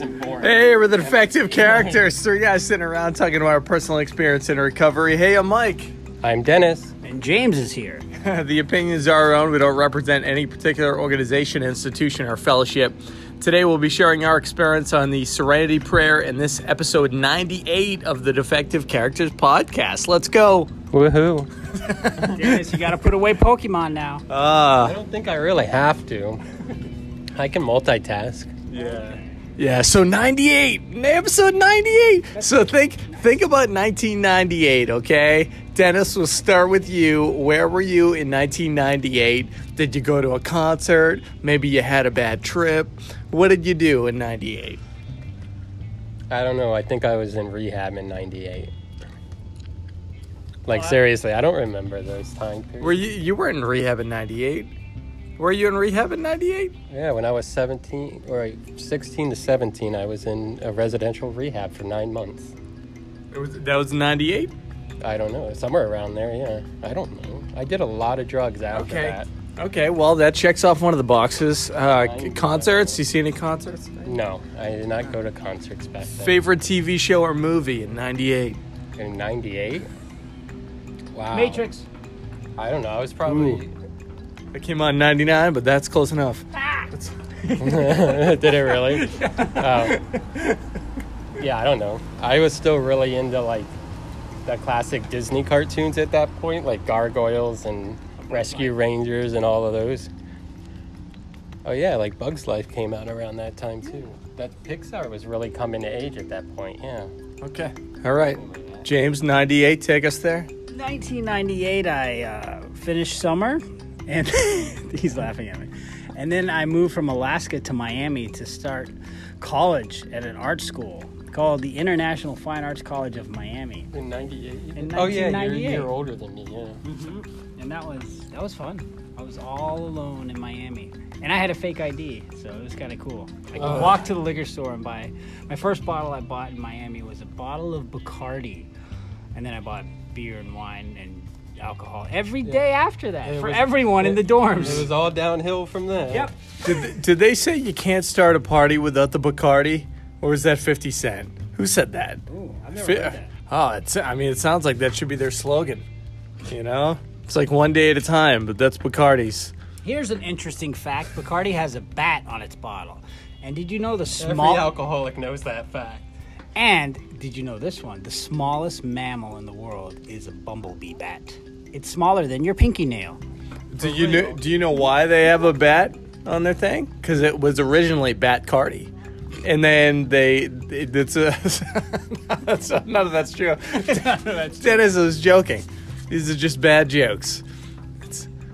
wasn't born. Hey, we're the defective characters. Three guys sitting around talking about our personal experience in recovery. Hey, I'm Mike. I'm Dennis. And James is here. the opinions are our own. We don't represent any particular organization, institution, or fellowship. Today, we'll be sharing our experience on the Serenity Prayer in this episode 98 of the Defective Characters podcast. Let's go. Woohoo. Dennis, you got to put away Pokemon now. Ah, I don't think I really have to. I can multitask. yeah. Yeah, so 98, episode 98. So think think about 1998, okay? Dennis, we'll start with you. Where were you in 1998? Did you go to a concert? Maybe you had a bad trip. What did you do in 98? I don't know. I think I was in rehab in 98. Like, seriously, I don't remember those time periods. Were you you were in rehab in 98? Were you in rehab in 98? Yeah, when I was 17 or 16 to 17, I was in a residential rehab for nine months. It was, that was 98? I don't know. Somewhere around there, yeah. I don't know. I did a lot of drugs after Okay. that. Okay, well, that checks off one of the boxes. Uh, c- concerts? You see any concerts? No, I did not go to concerts back then. Favorite TV show or movie in 98? In 98? Wow. Matrix. I don't know. I was probably. It came out in 99, but that's close enough. Did it really? Oh. yeah, I don't know. I was still really into like the classic Disney cartoons at that point, like Gargoyles and Rescue Rangers and all of those. Oh yeah, like Bugs Life came out around that time too. That Pixar was really coming to age at that point. Yeah. Okay. All right. James, 98, take us there. 1998, I uh, finished summer, and he's laughing at me. And then I moved from Alaska to Miami to start college at an art school called the International Fine Arts College of Miami. In '98. In oh yeah, you're a 1998. year older than me. Yeah. Mm-hmm. And that was that was fun. I was all alone in Miami, and I had a fake ID, so it was kind of cool. I could Oh. walk to the liquor store and buy. My first bottle I bought in Miami was a bottle of Bacardi, and then I bought beer and wine and alcohol every day after that It for was- everyone in the dorms. It was all downhill from there. Yep. Did, did they say you can't start a party without the Bacardi? Or is that 50 Cent? Who said that? Ooh, I've never Fi- heard that. Uh, oh, it's, I mean, it sounds like that should be their slogan. You know? It's like one day at a time, but that's Bacardi's. Here's an interesting fact: Bacardi has a bat on its bottle. And did you know the Every small? alcoholic knows that fact. And did you know this one? The smallest mammal in the world is a bumblebee bat. It's smaller than your pinky nail. Do you know, do you know why they have a bat on their thing? Because it was originally Bat Cardi. And then they, it- it's a, that's, none of that's true. Dennis was joking. These are just bad jokes.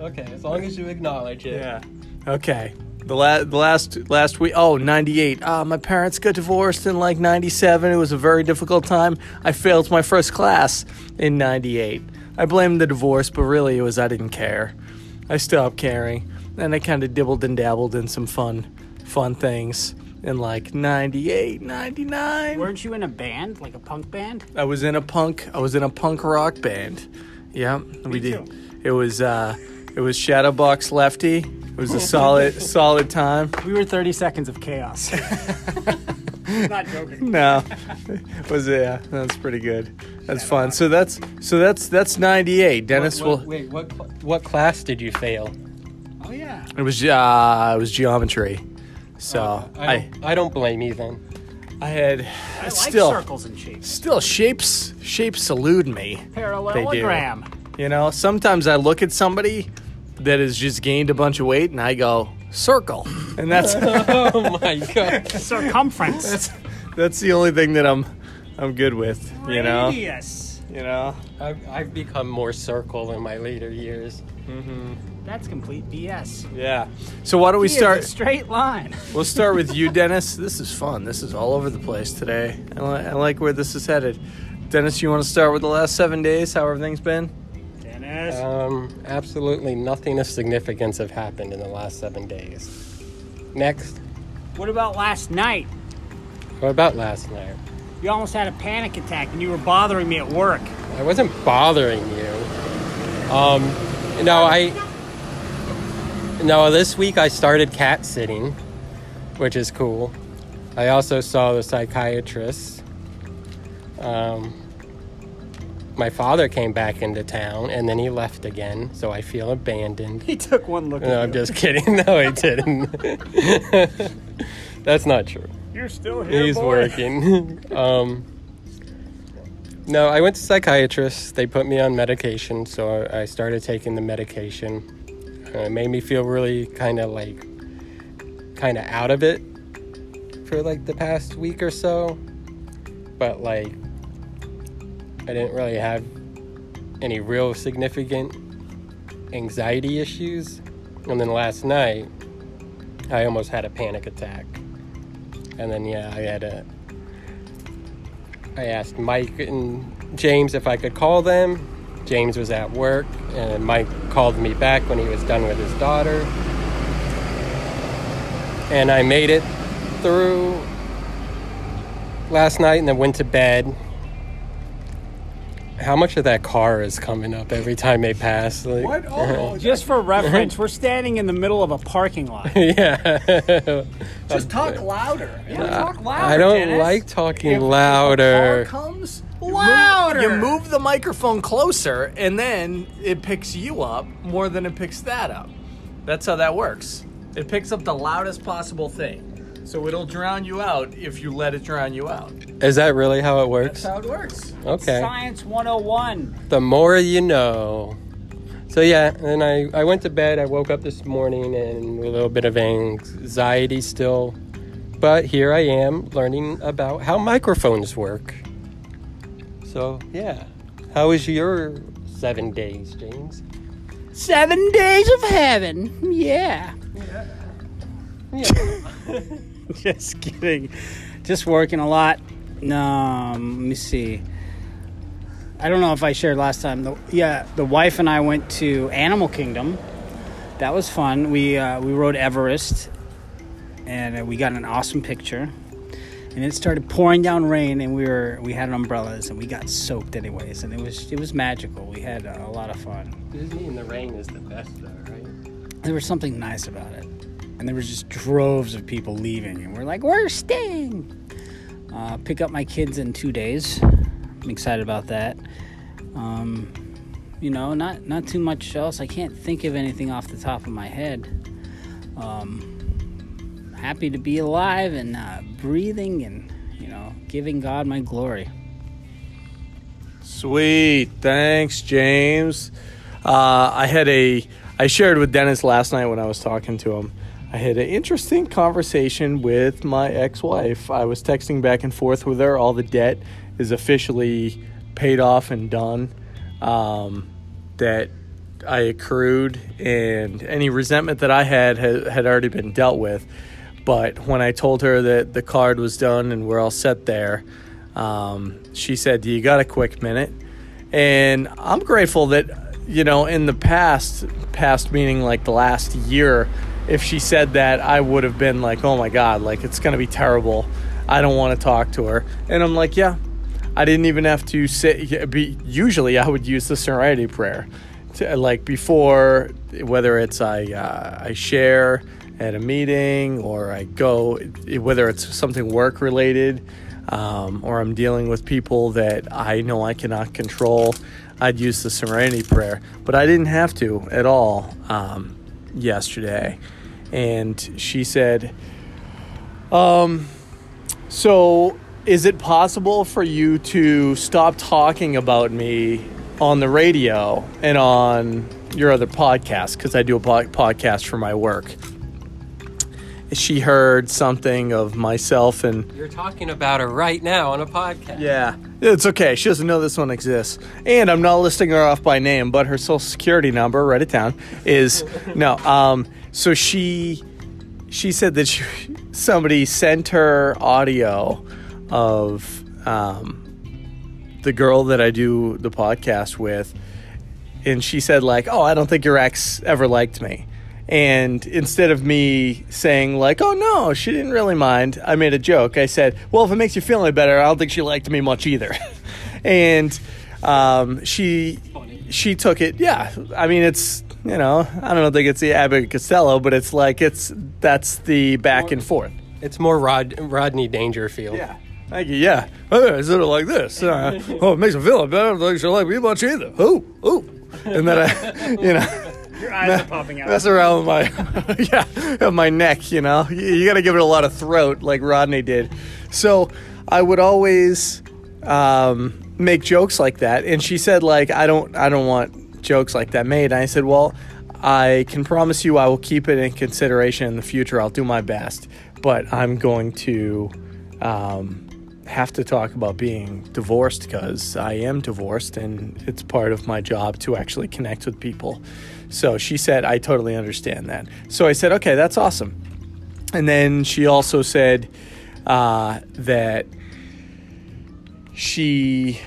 Okay, as long as you acknowledge it. Yeah. Okay. The, la- the last last week, oh, 98. Ah, my parents got divorced in like 97. It was a very difficult time. I failed my first class in 98. I blamed the divorce, but really it was I didn't care. I stopped caring. And I kind of dibbled and dabbled in some fun, fun things in like 98, 99. Weren't you in a band, like a punk band? I was in a punk. I was in a punk rock band. Yeah, we did. too. It was uh, it was Shadowbox Lefty. It was a solid solid time. We were 30 seconds of chaos. Not joking. No, it was yeah, that's pretty good. That's fun. So that's so that's that's ninety eight. Dennis What, what, will. wait, what cl- what class did you fail? Oh yeah. It was uh, it was geometry. So I I don't, I don't blame you then. I had I like still circles and shapes. still shapes shapes elude me. Parallelogram. You know, sometimes I look at somebody that has just gained a bunch of weight and I go, circle. And that's Oh my god. Circumference. that's the only thing that I'm I'm good with, you know. Radius. You know. I've, I've become more circle in my later years. Mm-hmm. That's complete BS. Yeah. So why don't we He is a start straight line. We'll start with you, Dennis. This is fun. This is all over the place today. I, li- I like where this is headed. Dennis, you want to start with the last 7 days, how everything's been? Um, absolutely nothing of significance have happened in the last seven days. Next. what about last night? What about last night? You almost had a panic attack and you were bothering me at work. I wasn't bothering you. Um, no, I. No, this week I started cat sitting, which is cool. I also saw the psychiatrist. Um, my father came back into town and then he left again, so I feel abandoned. He took one look No, I'm just kidding. No, he didn't. That's not true. You're still here, He's working. um, no, I went to psychiatrist. They put me on medication, so I started taking the medication. Uh, it made me feel really kind of like, kind of out of it for like the past week or so. But like, I didn't really have any real significant anxiety issues. And then last night, I almost had a panic attack. And then, yeah, I had a. I asked Mike and James if I could call them. James was at work, and Mike called me back when he was done with his daughter. And I made it through last night and then went to bed. How much of that car is coming up every time they pass? Like, What? Oh, Just for reference, we're standing in the middle of a parking lot. yeah. just talk louder. Uh, talk louder. I don't Dennis. like talking If- if a louder. car comes Louder. You move, you move the microphone closer, and then it picks you up more than it picks that up. That's how that works. It picks up the loudest possible thing, so it'll drown you out if you let it drown you out. Is that really how it works? That's how it works. Okay. Science 101. The more you know. So yeah, and I, I went to bed. I woke up this morning and a little bit of anxiety still. But here I am learning about how microphones work. So yeah. How was your seven days, James? Seven days of heaven. Yeah. Yeah. Just kidding. Just working a lot. Um, let me see. I don't know if I shared last time. The, yeah, the wife and I went to Animal Kingdom. That was fun. We uh, we rode Everest, and uh, we got an awesome picture. And it started pouring down rain, and we were we had umbrellas, and we got soaked anyways. And it was it was magical. We had uh, a lot of fun. Disney in the rain is the best though, right? There was something nice about it. And there was just droves of people leaving. And we're like, we're staying. Uh, pick up my kids in two days. I'm excited about that. Um, you know, not not too much else. I can't think of anything off the top of my head. Um, happy to be alive and uh, breathing and, you know, giving God my glory. Sweet, thanks, James. Uh, I had a I shared with Dennis last night when I was talking to him. I had an interesting conversation with my ex-wife. I was texting back and forth with her. All the debt is officially paid off and done. Um, that I accrued, and any resentment that I had, had had already been dealt with. But when I told her that the card was done and we're all set there, um, she said, "Do you got a quick minute?" And I'm grateful that you know in the past, past meaning like the last year, if she said that, I would have been like, "Oh my god, like it's gonna be terrible. I don't want to talk to her." And I'm like, "Yeah." I didn't even have to say. Be, usually, I would use the Serenity Prayer, to, like before, whether it's I uh, I share at a meeting or I go, whether it's something work related, um, or I'm dealing with people that I know I cannot control. I'd use the Serenity Prayer, but I didn't have to at all um, yesterday. And she said, um, so is it possible for you to stop talking about me on the radio and on your other podcast? Because I do a po- podcast for my work. She heard something of myself and You're talking about her right now on a podcast. yeah, it's okay. She doesn't know this one exists. And I'm not listing her off by name, but her social security number, write it down, is no. Um, so she she said that she, somebody sent her audio of um, the girl that I do the podcast with, and she said like, "Oh, I don't think your ex ever liked me." And instead of me saying like, "Oh no, she didn't really mind," I made a joke. I said, "Well, if it makes you feel any better, I don't think she liked me much either." and um, she she took it. Yeah, I mean, it's you know, I don't think it's the Abbott Costello, but it's like it's that's the back and forth. It's more Rod Rodney Dangerfield. Yeah. Thank you. Yeah. Oh, is it like this? Uh, oh, it makes me feel better. I don't think she'll like me much either. Ooh, ooh. And then I, you know, Your eyes are popping out. mess around with my, yeah, my neck, you know. You, you got to give it a lot of throat like Rodney did. So I would always um, make jokes like that. And she said, like, I don't, I don't want jokes like that made. And I said, well, I can promise you I will keep it in consideration in the future. I'll do my best. But I'm going to um, have to talk about being divorced because I am divorced and it's part of my job to actually connect with people. So she said, I totally understand that. So I said, okay, that's awesome. And then she also said uh, that she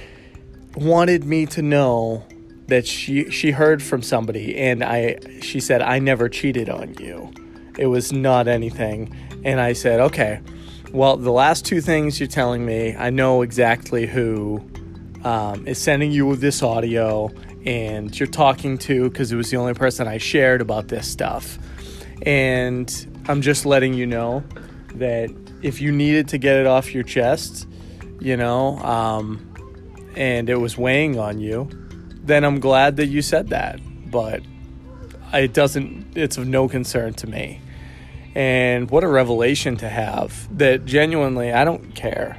wanted me to know that she she heard from somebody and I she said I never cheated on you. It was not anything. And I said, "Okay. Well, the last two things you're telling me, I know exactly who um, is sending you this audio and you're talking to because it was the only person I shared about this stuff. And I'm just letting you know that if you needed to get it off your chest, you know, um, and it was weighing on you, then I'm glad that you said that. But it doesn't, it's of no concern to me. And what a revelation to have that genuinely, I don't care.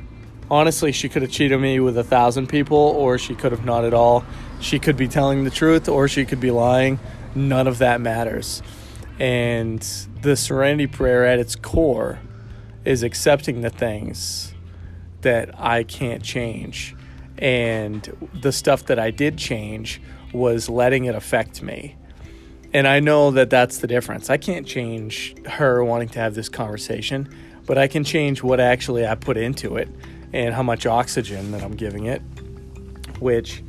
Honestly, she could have cheated me with a thousand people, or she could have not at all. She could be telling the truth, or she could be lying. None of that matters. And the serenity prayer at its core is accepting the things that I can't change. And the stuff that I did change was letting it affect me. And I know that that's the difference. I can't change her wanting to have this conversation, but I can change what actually I put into it and how much oxygen that I'm giving it, which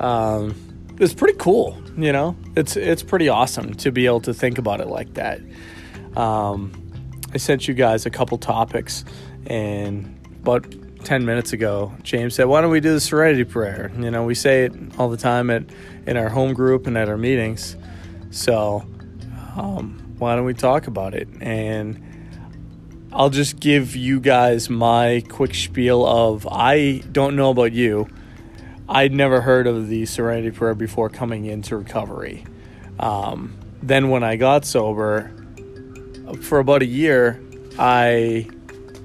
um, is pretty cool. You know, it's it's pretty awesome to be able to think about it like that. Um, I sent you guys a couple topics, and about 10 minutes ago, James said, Why don't we do the serenity prayer? You know, we say it all the time at in our home group and at our meetings. So, um, why don't we talk about it? And I'll just give you guys my quick spiel of I don't know about you. I'd never heard of the serenity prayer before coming into recovery. Um, then, when I got sober, for about a year, I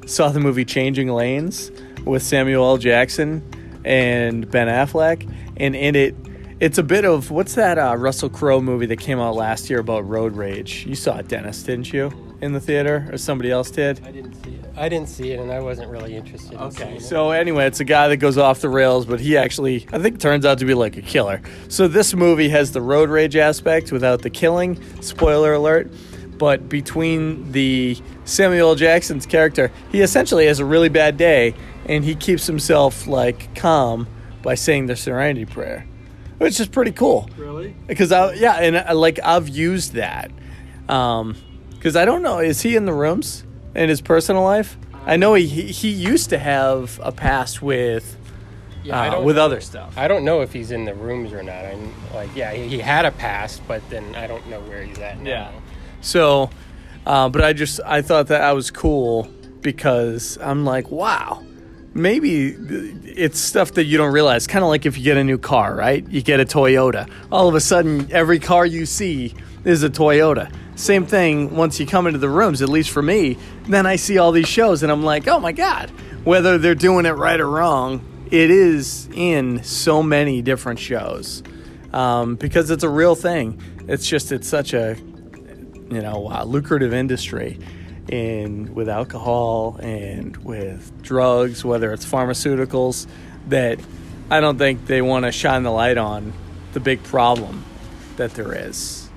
saw the movie Changing Lanes with Samuel L. Jackson and Ben Affleck, and in it, it's a bit of what's that uh, Russell Crowe movie that came out last year about road rage? You saw it, Dennis, didn't you? In the theater, or somebody else did? I didn't see it. I didn't see it, and I wasn't really interested. in seeing Okay, it. so anyway, it's a guy that goes off the rails, but he actually, I think, turns out to be like a killer. So this movie has the road rage aspect without the killing. Spoiler alert. But between the Samuel Jackson's character, he essentially has a really bad day, and he keeps himself like calm by saying the Serenity Prayer, which is pretty cool Really? because I yeah, and I, like I've used that. Um, because I don't know, is he in the rooms in his personal life? I know he he, used to have a past with Yeah, uh, with know- other stuff. I don't know if he's in the rooms or not. I'm like, yeah, he, he had a past, but then I don't know where he's at now. Yeah. So, uh, but I just I thought that I was cool because I'm like, wow, maybe it's stuff that you don't realize. Kind of like if you get a new car, right? You get a Toyota. All of a sudden, every car you see is a Toyota. Same thing once you come into the rooms, at least for me. Then I see all these shows and I'm like, oh my God, whether they're doing it right or wrong, it is in so many different shows um, because it's a real thing. It's just, it's such a you know lucrative industry in with alcohol and with drugs whether it's pharmaceuticals that i don't think they want to shine the light on the big problem that there is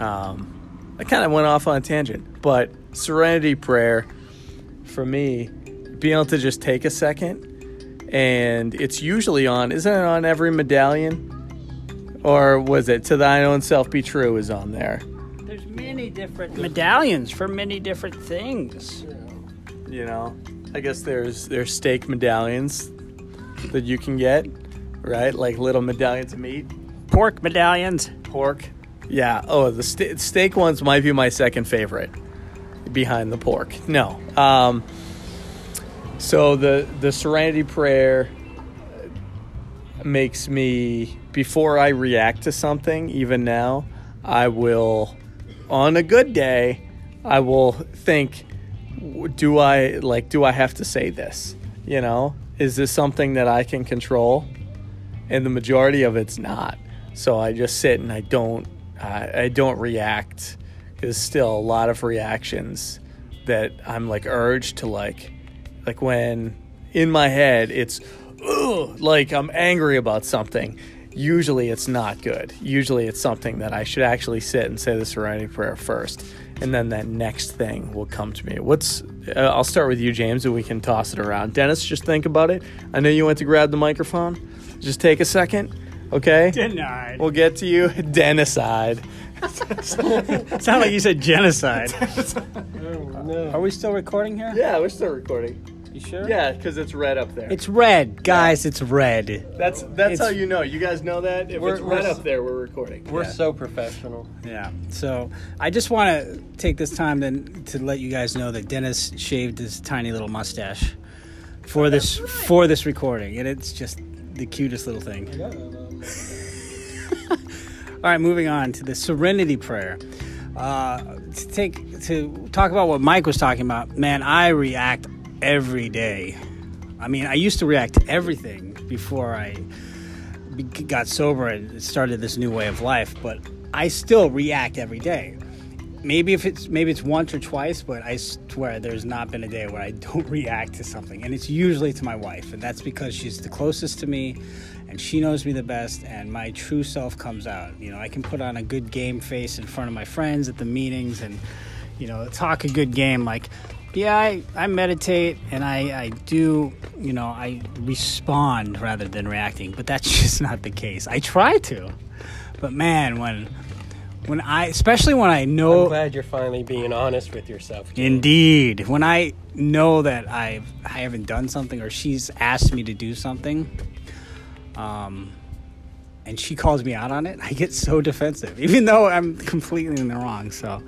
um, i kind of went off on a tangent but serenity prayer for me being able to just take a second and it's usually on isn't it on every medallion? Or was it to thine own self be true is on there? There's many different medallions for many different things. you know i guess there's there's steak medallions that you can get right? Like little medallions of meat. Pork medallions. pork yeah oh the ste steak ones might be my second favorite behind the pork. No. Um, so the the Serenity Prayer makes me before I react to something, even now, I will on a good day, I will think do I like do I have to say this? You know, is this something that I can control? And the majority of it's not. So I just sit and I don't uh, I don't react. There's still a lot of reactions that I'm like urged to like like when in my head it's ugh, like I'm angry about something. Usually it's not good. Usually it's something that I should actually sit and say the serenity prayer first, and then that next thing will come to me. What's uh, I'll start with you, James, and we can toss it around. Dennis, just think about it. I know you went to grab the microphone. Just take a second, okay? Denied. We'll get to you. Dennicide. Sound like you said genocide. Oh, no. Are we still recording here? Yeah, we're still recording. You sure? Yeah, because it's red up there. It's red, guys. It's red. that's that's it's- how you know. You guys know that if We're- it's red we're- up there, we're recording. We're Yeah. so professional. Yeah. So I just want to take this time then to let you guys know that Dennis shaved his tiny little mustache for this for this recording, and it's just the cutest little thing. All right, moving on to the Serenity Prayer. Uh, to take to talk about what Mike was talking about, man, I react every day. I mean, I used to react to everything before I got sober and started this new way of life, but I still react every day. Maybe if it's maybe it's once or twice, but I swear there's not been a day where I don't react to something, and it's usually to my wife, and that's because she's the closest to me, and she knows me the best, and my true self comes out. You know, I can put on a good game face in front of my friends at the meetings, and you know, talk a good game like. Yeah, I, I meditate and I, I do, you know, I respond rather than reacting, but that's just not the case. I try to. But man, when when I especially when I know. I'm glad you're finally being honest with yourself. Jim. Indeed. When I know that I've I haven't done something or she's asked me to do something, um, and she calls me out on it, I get so defensive, even though I'm completely in the wrong. So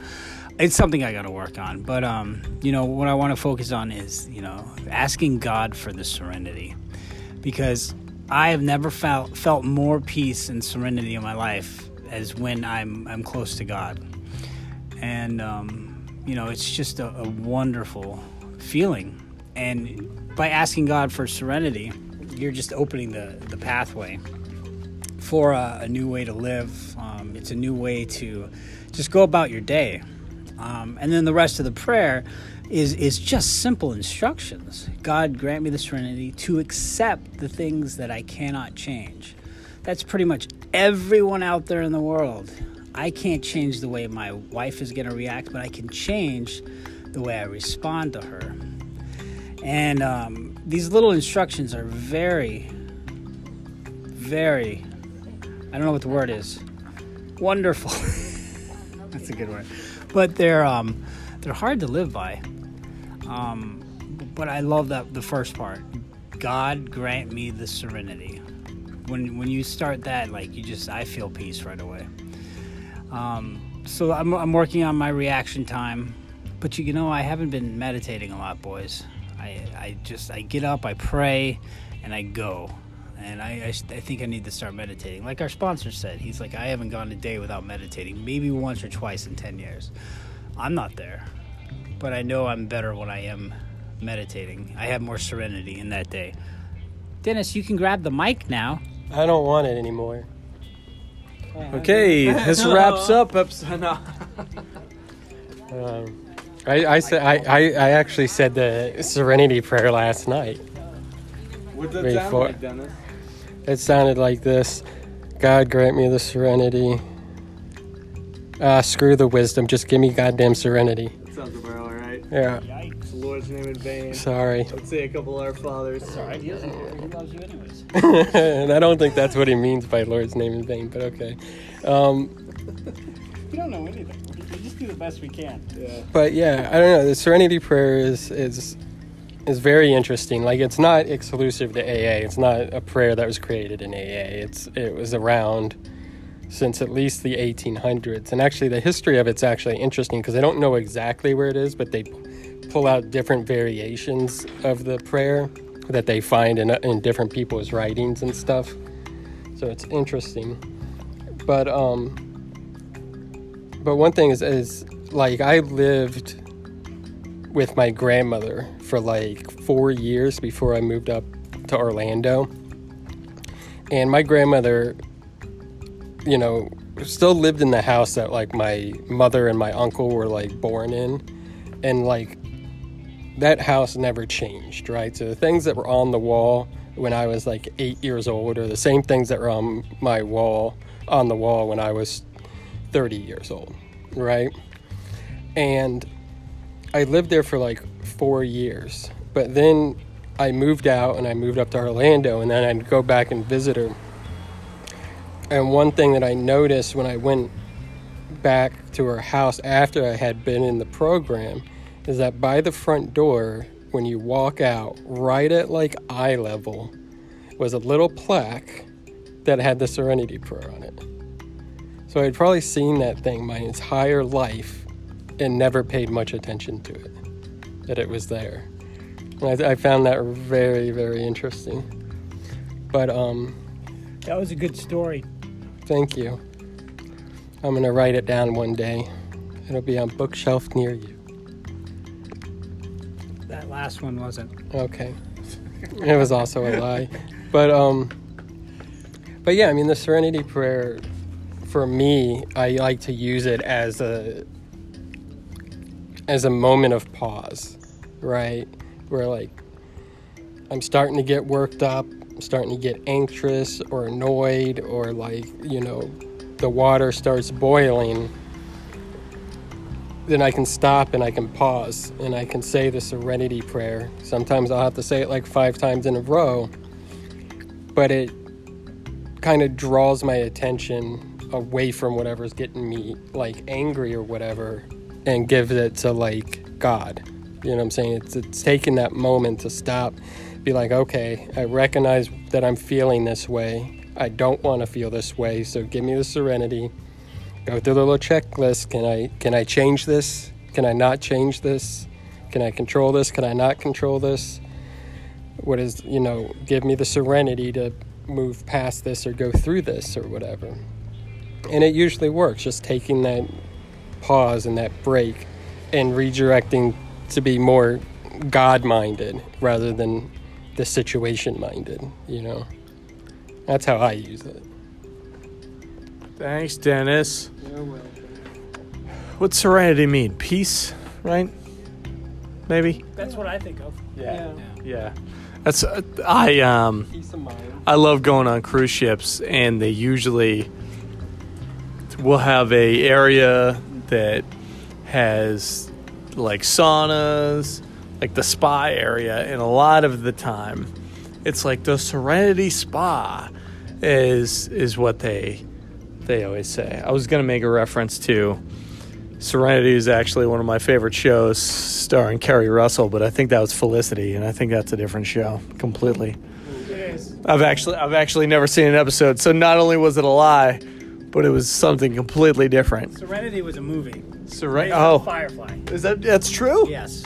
it's something I got to work on. But um, you know what I want to focus on is you know asking God for the serenity, because I have never felt felt more peace and serenity in my life as when I'm I'm close to God. And um, you know it's just a, a wonderful feeling. And by asking god for serenity you're just opening the, the pathway for a, a new way to live. Um, it's a new way to just go about your day. Um, and then the rest of the prayer is is just simple instructions. God grant me the serenity to accept the things that i cannot change that's pretty much everyone out there in the world. I can't change the way my wife is going to react, but I can change the way I respond to her. And um, these little instructions are very, very, I don't know what the word is, wonderful. That's a good word. But they're, um, they're hard to live by. Um, but I love that the first part. God grant me the serenity when when you start that like you just i feel peace right away. Um, so I'm, I'm working on my reaction time but you, you know i haven't been meditating a lot boys. I i just i get up i pray and i go. And I, I, I think i need to start meditating. Like our sponsor said he's like i haven't gone a day without meditating maybe once or twice in 10 years. I'm not there but i know i'm better when i am meditating. I have more serenity in that day. Dennis you can grab the mic now I don't want it anymore. Okay, this wraps up episode. No. Um, I, I, said, I, I, I actually said the Serenity Prayer last night. What does it sound Before- like, Dennis? It sounded like this God grant me the serenity. Ah, screw the wisdom. Just give me goddamn serenity. Sounds about all right. Yeah. Yikes. The Lord's name in vain. Sorry. Let's say a couple of Our Fathers. Sorry, he doesn't care. He loves you anyways. and I don't think that's what he means by Lord's name in vain, but okay. Um, We don't know anything. We just do the best we can. Yeah. but yeah, I don't know. The Serenity Prayer is is is very interesting. Like it's not exclusive to AA. It's not a prayer that was created in AA. It's it was around since at least the 1800s. And actually, the history of it's actually interesting because I don't know exactly where it is, but they pull out different variations of the prayer that they find in, in different people's writings and stuff. So it's interesting. But um, but one thing is is like I lived with my grandmother for like four years before I moved up to Orlando. And my grandmother, you know, still lived in the house that like my mother and my uncle were like born in. And like that house never changed, right? So the things that were on the wall when I was like eight years old are the same things that were on my wall, on the wall when I was 30 years old, right? And I lived there for like four years. But then I moved out and I moved up to Orlando, and then I'd go back and visit her. And one thing that I noticed when I went back to her house after I had been in the program is that by the front door, when you walk out, right at like eye level, was a little plaque that had the Serenity Prayer on it. So I'd probably seen that thing my entire life and never paid much attention to it, that it was there. And I, I found that very, very interesting. But um, That was a good story. thank you. I'm gonna write it down one day. It'll be on bookshelf near you. Last one wasn't. Okay. It was also a lie. But um but yeah, I mean the serenity prayer for me, I like to use it as a as a moment of pause, right? Where like I'm starting to get worked up, I'm starting to get anxious or annoyed or like, you know, the water starts boiling then I can stop and I can pause and I can say the serenity prayer. Sometimes I'll have to say it like five times in a row, but it kind of draws my attention away from whatever's getting me like angry or whatever and gives it to like God. You know what I'm saying? It's, it's taking that moment to stop, be like, okay, I recognize that I'm feeling this way. I don't want to feel this way, so give me the serenity go through the little checklist. Can I can I change this? Can I not change this? Can I control this? Can I not control this? What is you know, give me the serenity to move past this or go through this or whatever. And it usually works, just taking that pause and that break and redirecting to be more God minded rather than the situation minded, you know. That's how I use it. Thanks, Dennis. What's serenity mean? Peace, right? Maybe. That's what I think of. Yeah. Yeah. That's uh, I um Peace of mind. I love going on cruise ships, and they usually will have a area that has like saunas, like the spa area, and a lot of the time, it's like the Serenity Spa is is what they they always say. I was gonna make a reference to Serenity is actually one of my favorite shows starring Keri Russell, but I think that was Felicity, and I think that's a different show completely. I've actually I've actually never seen an episode, so not only was it a lie, but it was something completely different. Serenity was a movie. Serenity. Oh, Firefly. is that that's true? Yes.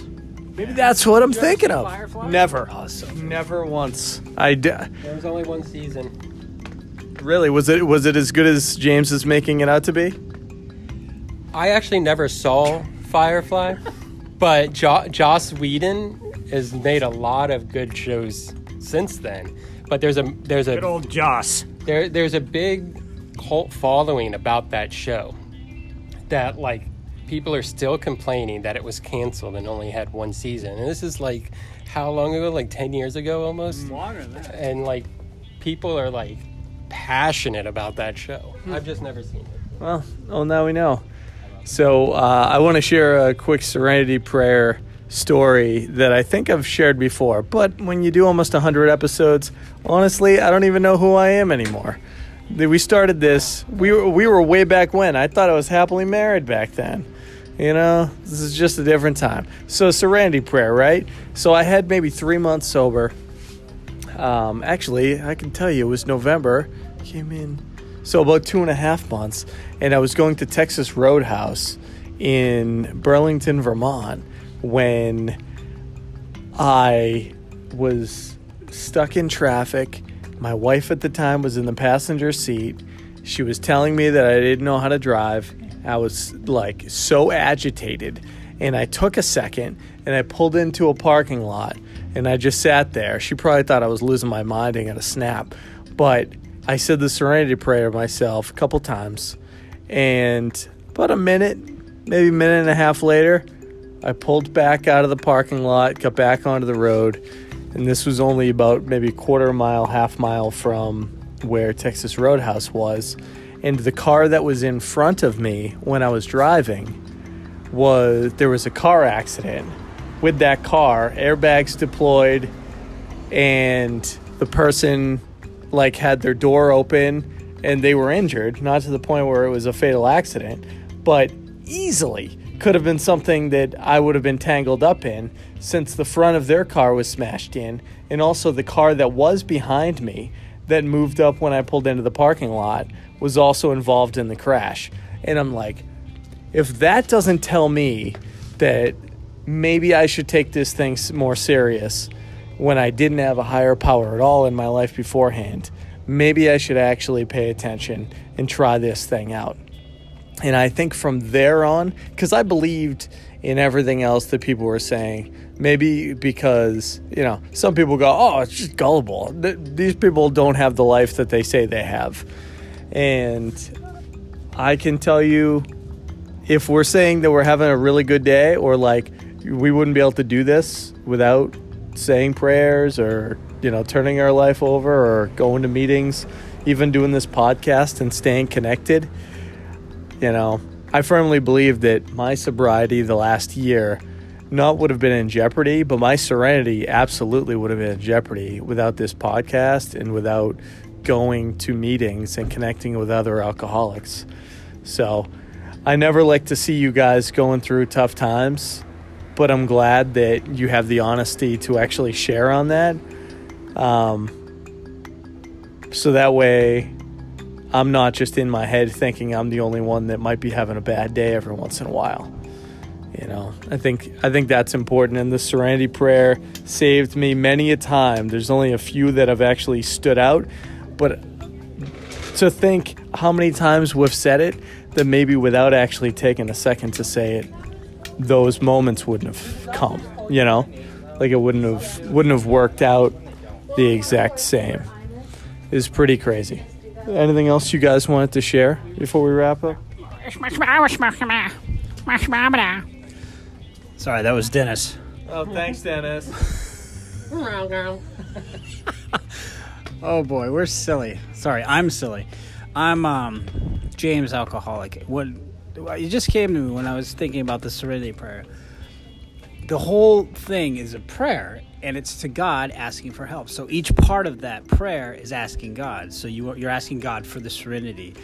Maybe that's what I'm You ever thinking of. Firefly? Never. So Never once. I d- There was only one season. Really was it was it as good as James is making it out to be? I actually never saw Firefly, but jo- Joss Whedon has made a lot of good shows since then. But there's a there's a Good old Joss. there there's a big cult following about that show. That like people are still complaining that it was canceled and only had one season. And this is like how long ago? Like ten years ago almost. Longer than that. And like people are like passionate about that show. I've just never seen it. Well, oh, now we know. So uh, I want to share a quick Serenity Prayer story that I think I've shared before. But when you do almost 100 episodes, honestly, I don't even know who I am anymore. We started this. We were, we were way back when. I thought I was happily married back then. You know, this is just a different time. So Serenity Prayer, right? So I had maybe three months sober. Um, actually, I can tell you, it was November. Came in So about two and a half months, and I was going to Texas Roadhouse in Burlington, Vermont, when I was stuck in traffic. My wife at the time was in the passenger seat. She was telling me that I didn't know how to drive. I was like so agitated. And I took a second and I pulled into a parking lot and I just sat there. She probably thought I was losing my mind and gonna snap. But I said the serenity prayer myself a couple times. And about a minute, maybe a minute and a half later, I pulled back out of the parking lot, got back onto the road, and this was only about maybe a quarter mile, half mile from where Texas Roadhouse was. And the car that was in front of me when I was driving was there was a car accident. With that car, airbags deployed, and the person like had their door open and they were injured, not to the point where it was a fatal accident, but easily could have been something that I would have been tangled up in since the front of their car was smashed in and also the car that was behind me that moved up when I pulled into the parking lot was also involved in the crash. And I'm like, if that doesn't tell me that maybe I should take this thing more serious when I didn't have a higher power at all in my life beforehand, maybe I should actually pay attention and try this thing out. And I think from there on, because I believed in everything else that people were saying, maybe because, you know, some people go, oh, it's just gullible. These people don't have the life that they say they have. And I can tell you, if we're saying that we're having a really good day or like we wouldn't be able to do this without saying prayers or, you know, turning our life over or going to meetings, even doing this podcast and staying connected you know, I firmly believe that my sobriety the last year not would have been in jeopardy, but my serenity absolutely would have been in jeopardy without this podcast and without going to meetings and connecting with other alcoholics. So I never like to see you guys going through tough times, but I'm glad that you have the honesty to actually share on that. Um, so that way I'm not just in my head thinking I'm the only one that might be having a bad day every once in a while. You know, I think I think that's important and the serenity prayer saved me many a time. There's only a few that have actually stood out, but to think how many times we've said it that maybe without actually taking a second to say it, those moments wouldn't have come, you know? Like it wouldn't have wouldn't have worked out the exact same. Is pretty crazy. Anything else you guys wanted to share before we wrap up? Sorry, that was Dennis. Oh, thanks, Dennis. oh boy, we're silly. Sorry, I'm silly. I'm um, James alcoholic. What it just came to me when I was thinking about the Serenity Prayer. The whole thing is a prayer, and it's to God asking for help. So each part of that prayer is asking God. So you, you're asking God for the serenity.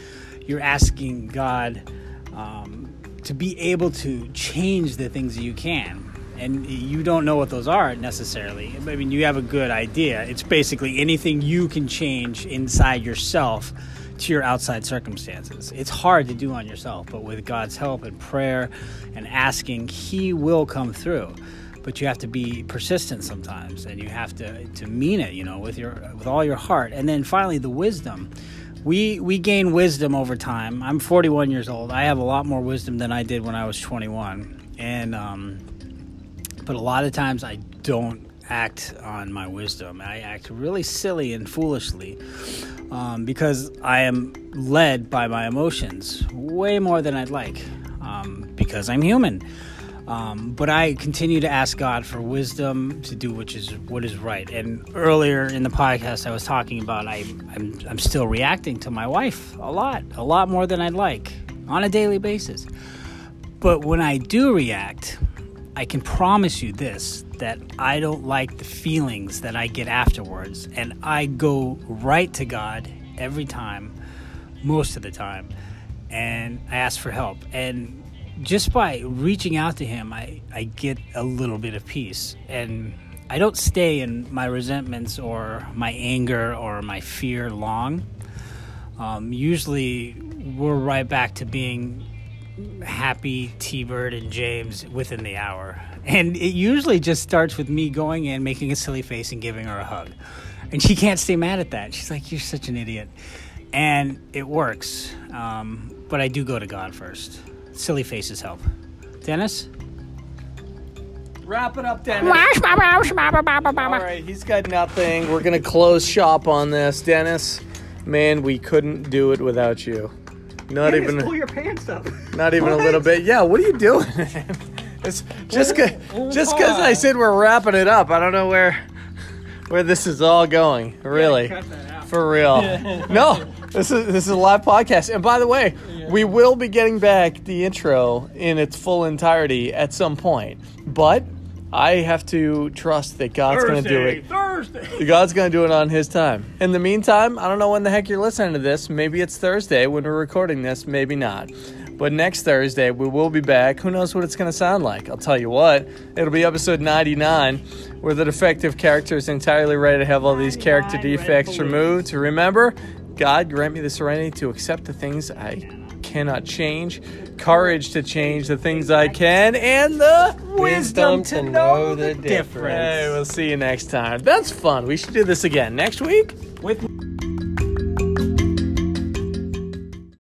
You're asking God um, to be able to change the things that you can. And you don't know what those are necessarily. I mean, you have a good idea. It's basically anything you can change inside yourself to your outside circumstances. It's hard to do on yourself, but with God's help and prayer and asking, He will come through. But you have to be persistent sometimes and you have to to mean it you know with your with all your heart. And then finally the wisdom. We we gain wisdom over time. I'm 41 years old. I have a lot more wisdom than i did when i was 21 and um, but a lot of times i don't act on my wisdom i act really silly and foolishly um, because i am led by my emotions way more than i'd like um, because i'm human um, but I continue to ask God for wisdom to do which is what is right. And earlier in the podcast, I was talking about I, I'm I'm still reacting to my wife a lot, a lot more than I'd like on a daily basis. But when I do react, I can promise you this that I don't like the feelings that I get afterwards, and I go right to God every time, most of the time, and I ask for help. And just by reaching out to him, I, I get a little bit of peace. And I don't stay in my resentments or my anger or my fear long. um, usually we're right back to being happy T-Bird and James within the hour. And it usually just starts with me going in, making a silly face, and giving her a hug. And she can't stay mad at that. She's like, "You're such an idiot," and it works. Um, but I do go to God first. Silly faces help. Dennis. Wrap it up, Dennis. All right, he's got nothing. We're gonna close shop on this, Dennis. Man, we couldn't do it without you. Not even, pull your pants up. not even a little bit. Yeah, what are you doing? it's just cause, just because I said we're wrapping it up. I don't know where where this is all going. Really, for real. No, this is this is a live podcast. And by the way, we will be getting back the intro in its full entirety at some point. But I have to trust that God's going to do it. Thursday. God's going to do it on His time. In the meantime, I don't know when the heck you're listening to this. Maybe it's Thursday when we're recording this, maybe not. But next Thursday, we will be back. Who knows what it's going to sound like? I'll tell you what, it'll be episode 99, where the defective character is entirely ready to have all these character defects removed. Remember, God grant me the serenity to accept the things I cannot change, courage to change the things I can, and the wisdom to know the difference. Hey, we'll see you next time. That's fun. We should do this again next week. With